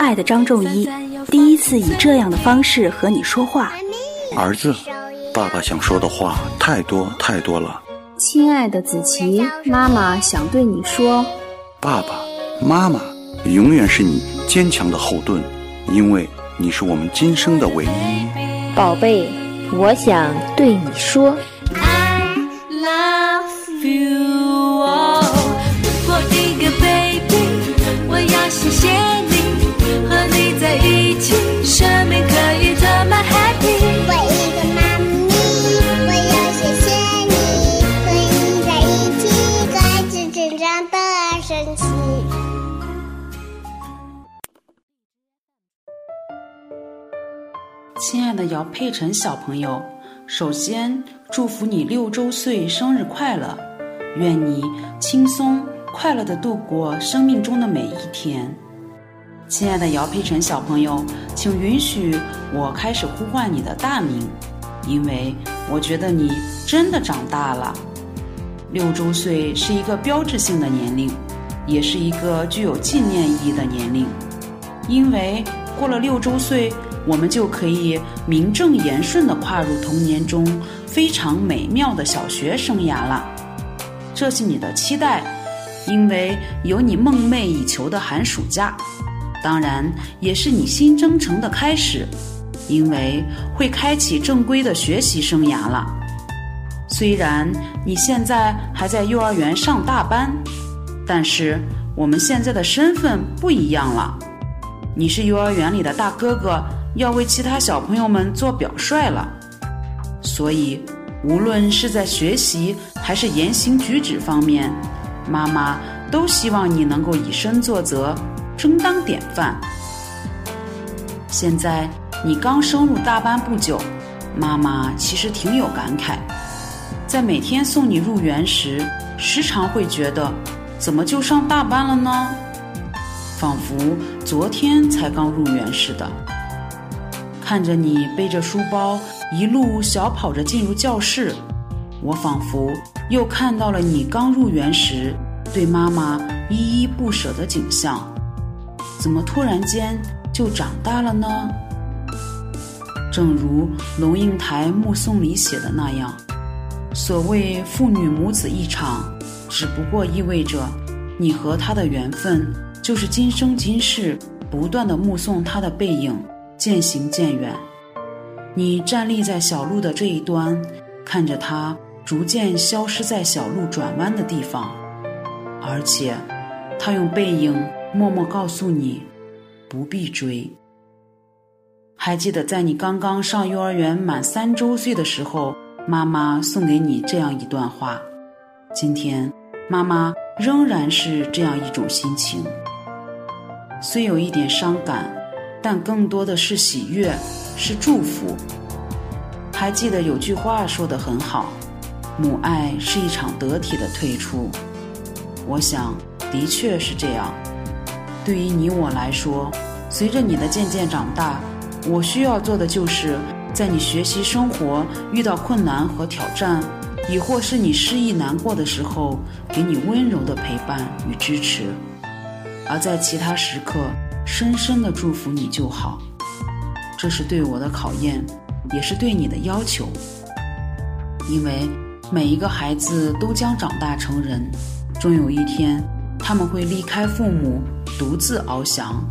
爱的张仲一，第一次以这样的方式和你说话。儿子，爸爸想说的话太多太多了。亲爱的子琪，妈妈想对你说，爸爸妈妈永远是你坚强的后盾，因为你是我们今生的唯一。宝贝，我想对你说。亲佩晨小朋友，首先祝福你六周岁生日快乐！愿你轻松快乐的度过生命中的每一天。亲爱的姚佩晨小朋友，请允许我开始呼唤你的大名，因为我觉得你真的长大了。六周岁是一个标志性的年龄，也是一个具有纪念意义的年龄，因为过了六周岁。我们就可以名正言顺地跨入童年中非常美妙的小学生涯了。这是你的期待，因为有你梦寐以求的寒暑假；当然，也是你新征程的开始，因为会开启正规的学习生涯了。虽然你现在还在幼儿园上大班，但是我们现在的身份不一样了，你是幼儿园里的大哥哥。要为其他小朋友们做表率了，所以无论是在学习还是言行举止方面，妈妈都希望你能够以身作则，争当典范。现在你刚升入大班不久，妈妈其实挺有感慨，在每天送你入园时，时常会觉得，怎么就上大班了呢？仿佛昨天才刚入园似的。看着你背着书包一路小跑着进入教室，我仿佛又看到了你刚入园时对妈妈依依不舍的景象。怎么突然间就长大了呢？正如龙应台《目送》里写的那样，所谓父女母子一场，只不过意味着你和他的缘分就是今生今世不断的目送他的背影。渐行渐远，你站立在小路的这一端，看着他逐渐消失在小路转弯的地方，而且，他用背影默默告诉你，不必追。还记得在你刚刚上幼儿园满三周岁的时候，妈妈送给你这样一段话。今天，妈妈仍然是这样一种心情，虽有一点伤感。但更多的是喜悦，是祝福。还记得有句话说得很好：“母爱是一场得体的退出。”我想，的确是这样。对于你我来说，随着你的渐渐长大，我需要做的就是在你学习生活遇到困难和挑战，亦或是你失意难过的时候，给你温柔的陪伴与支持；而在其他时刻，深深的祝福你就好，这是对我的考验，也是对你的要求。因为每一个孩子都将长大成人，终有一天他们会离开父母，独自翱翔。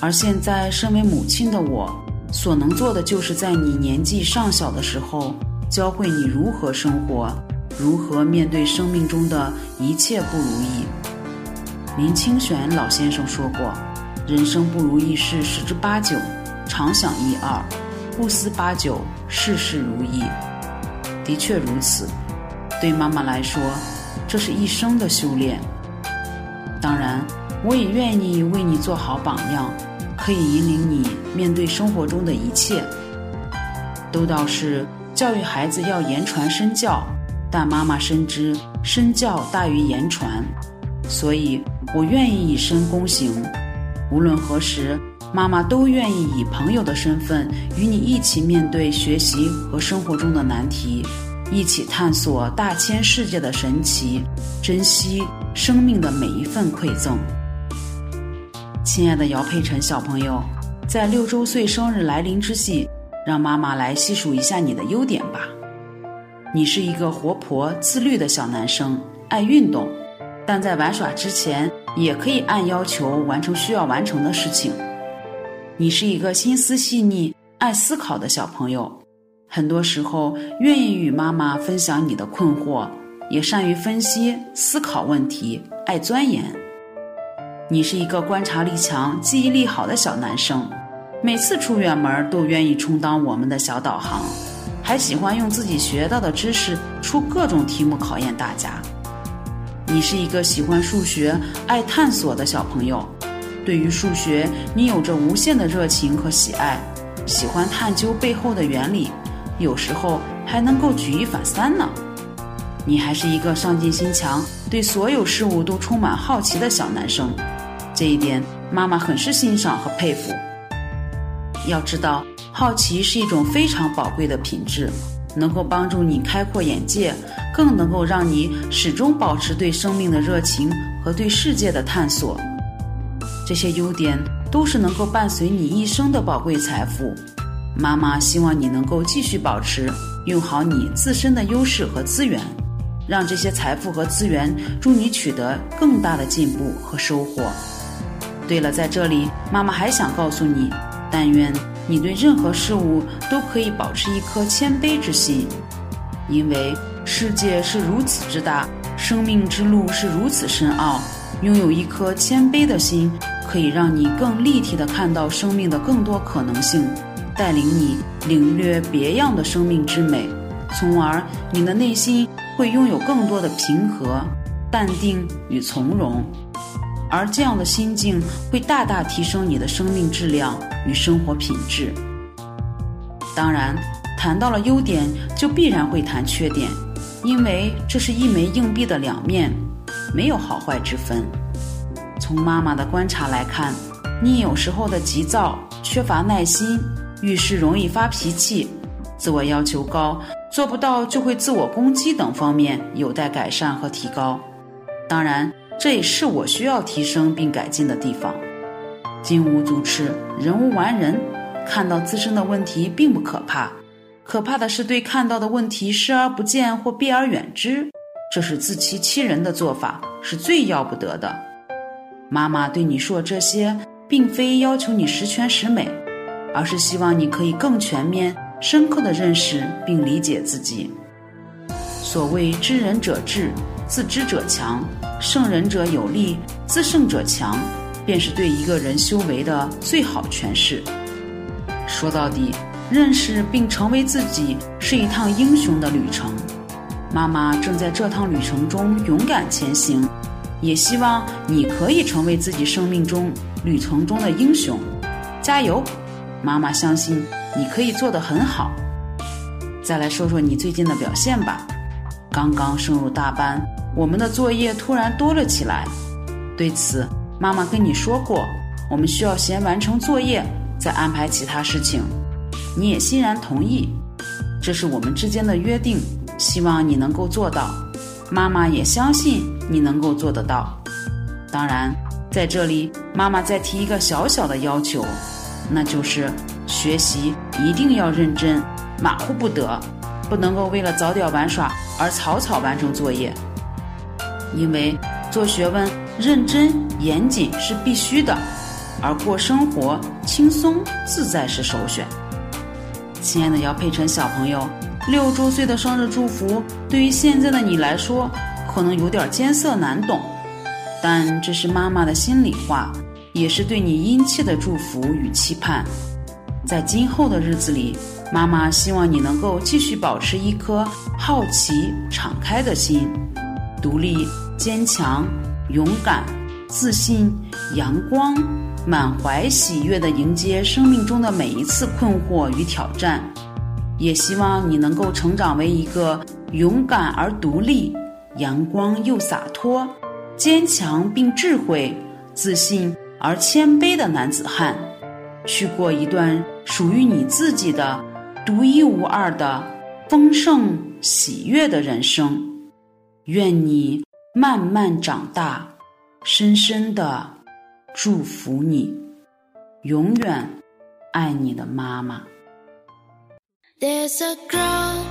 而现在，身为母亲的我，所能做的就是在你年纪尚小的时候，教会你如何生活，如何面对生命中的一切不如意。林清玄老先生说过。人生不如意事十之八九，常想一二，不思八九，事事如意。的确如此，对妈妈来说，这是一生的修炼。当然，我也愿意为你做好榜样，可以引领你面对生活中的一切。都道是教育孩子要言传身教，但妈妈深知身教大于言传，所以我愿意以身躬行。无论何时，妈妈都愿意以朋友的身份与你一起面对学习和生活中的难题，一起探索大千世界的神奇，珍惜生命的每一份馈赠。亲爱的姚佩晨小朋友，在六周岁生日来临之际，让妈妈来细数一下你的优点吧。你是一个活泼自律的小男生，爱运动，但在玩耍之前也可以按要求完成需要完成的事情。你是一个心思细腻、爱思考的小朋友，很多时候愿意与妈妈分享你的困惑，也善于分析思考问题，爱钻研。你是一个观察力强、记忆力好的小男生，每次出远门都愿意充当我们的小导航，还喜欢用自己学到的知识出各种题目考验大家。你是一个喜欢数学、爱探索的小朋友，对于数学你有着无限的热情和喜爱，喜欢探究背后的原理，有时候还能够举一反三呢。你还是一个上进心强、对所有事物都充满好奇的小男生。这一点，妈妈很是欣赏和佩服。要知道，好奇是一种非常宝贵的品质，能够帮助你开阔眼界，更能够让你始终保持对生命的热情和对世界的探索。这些优点都是能够伴随你一生的宝贵财富。妈妈希望你能够继续保持，用好你自身的优势和资源，让这些财富和资源助你取得更大的进步和收获。对了，在这里，妈妈还想告诉你，但愿你对任何事物都可以保持一颗谦卑之心，因为世界是如此之大，生命之路是如此深奥。拥有一颗谦卑的心，可以让你更立体的看到生命的更多可能性，带领你领略别样的生命之美，从而你的内心会拥有更多的平和、淡定与从容。而这样的心境会大大提升你的生命质量与生活品质。当然，谈到了优点，就必然会谈缺点，因为这是一枚硬币的两面，没有好坏之分。从妈妈的观察来看，你有时候的急躁、缺乏耐心、遇事容易发脾气、自我要求高、做不到就会自我攻击等方面有待改善和提高。当然。这也是我需要提升并改进的地方。金无足赤，人无完人。看到自身的问题并不可怕，可怕的是对看到的问题视而不见或避而远之。这是自欺欺人的做法，是最要不得的。妈妈对你说这些，并非要求你十全十美，而是希望你可以更全面、深刻的认识并理解自己。所谓知人者智，自知者强。胜人者有力，自胜者强，便是对一个人修为的最好诠释。说到底，认识并成为自己是一趟英雄的旅程。妈妈正在这趟旅程中勇敢前行，也希望你可以成为自己生命中旅程中的英雄。加油！妈妈相信你可以做得很好。再来说说你最近的表现吧。刚刚升入大班。我们的作业突然多了起来，对此妈妈跟你说过，我们需要先完成作业，再安排其他事情。你也欣然同意，这是我们之间的约定，希望你能够做到。妈妈也相信你能够做得到。当然，在这里妈妈再提一个小小的要求，那就是学习一定要认真，马虎不得，不能够为了早点玩耍而草草完成作业。因为做学问认真严谨是必须的，而过生活轻松自在是首选。亲爱的姚佩晨小朋友，六周岁的生日祝福对于现在的你来说可能有点艰涩难懂，但这是妈妈的心里话，也是对你殷切的祝福与期盼。在今后的日子里，妈妈希望你能够继续保持一颗好奇敞开的心，独立。坚强、勇敢、自信、阳光，满怀喜悦地迎接生命中的每一次困惑与挑战。也希望你能够成长为一个勇敢而独立、阳光又洒脱、坚强并智慧、自信而谦卑的男子汉，去过一段属于你自己的独一无二的丰盛喜悦的人生。愿你。慢慢长大，深深的祝福你，永远爱你的妈妈。There's a girl,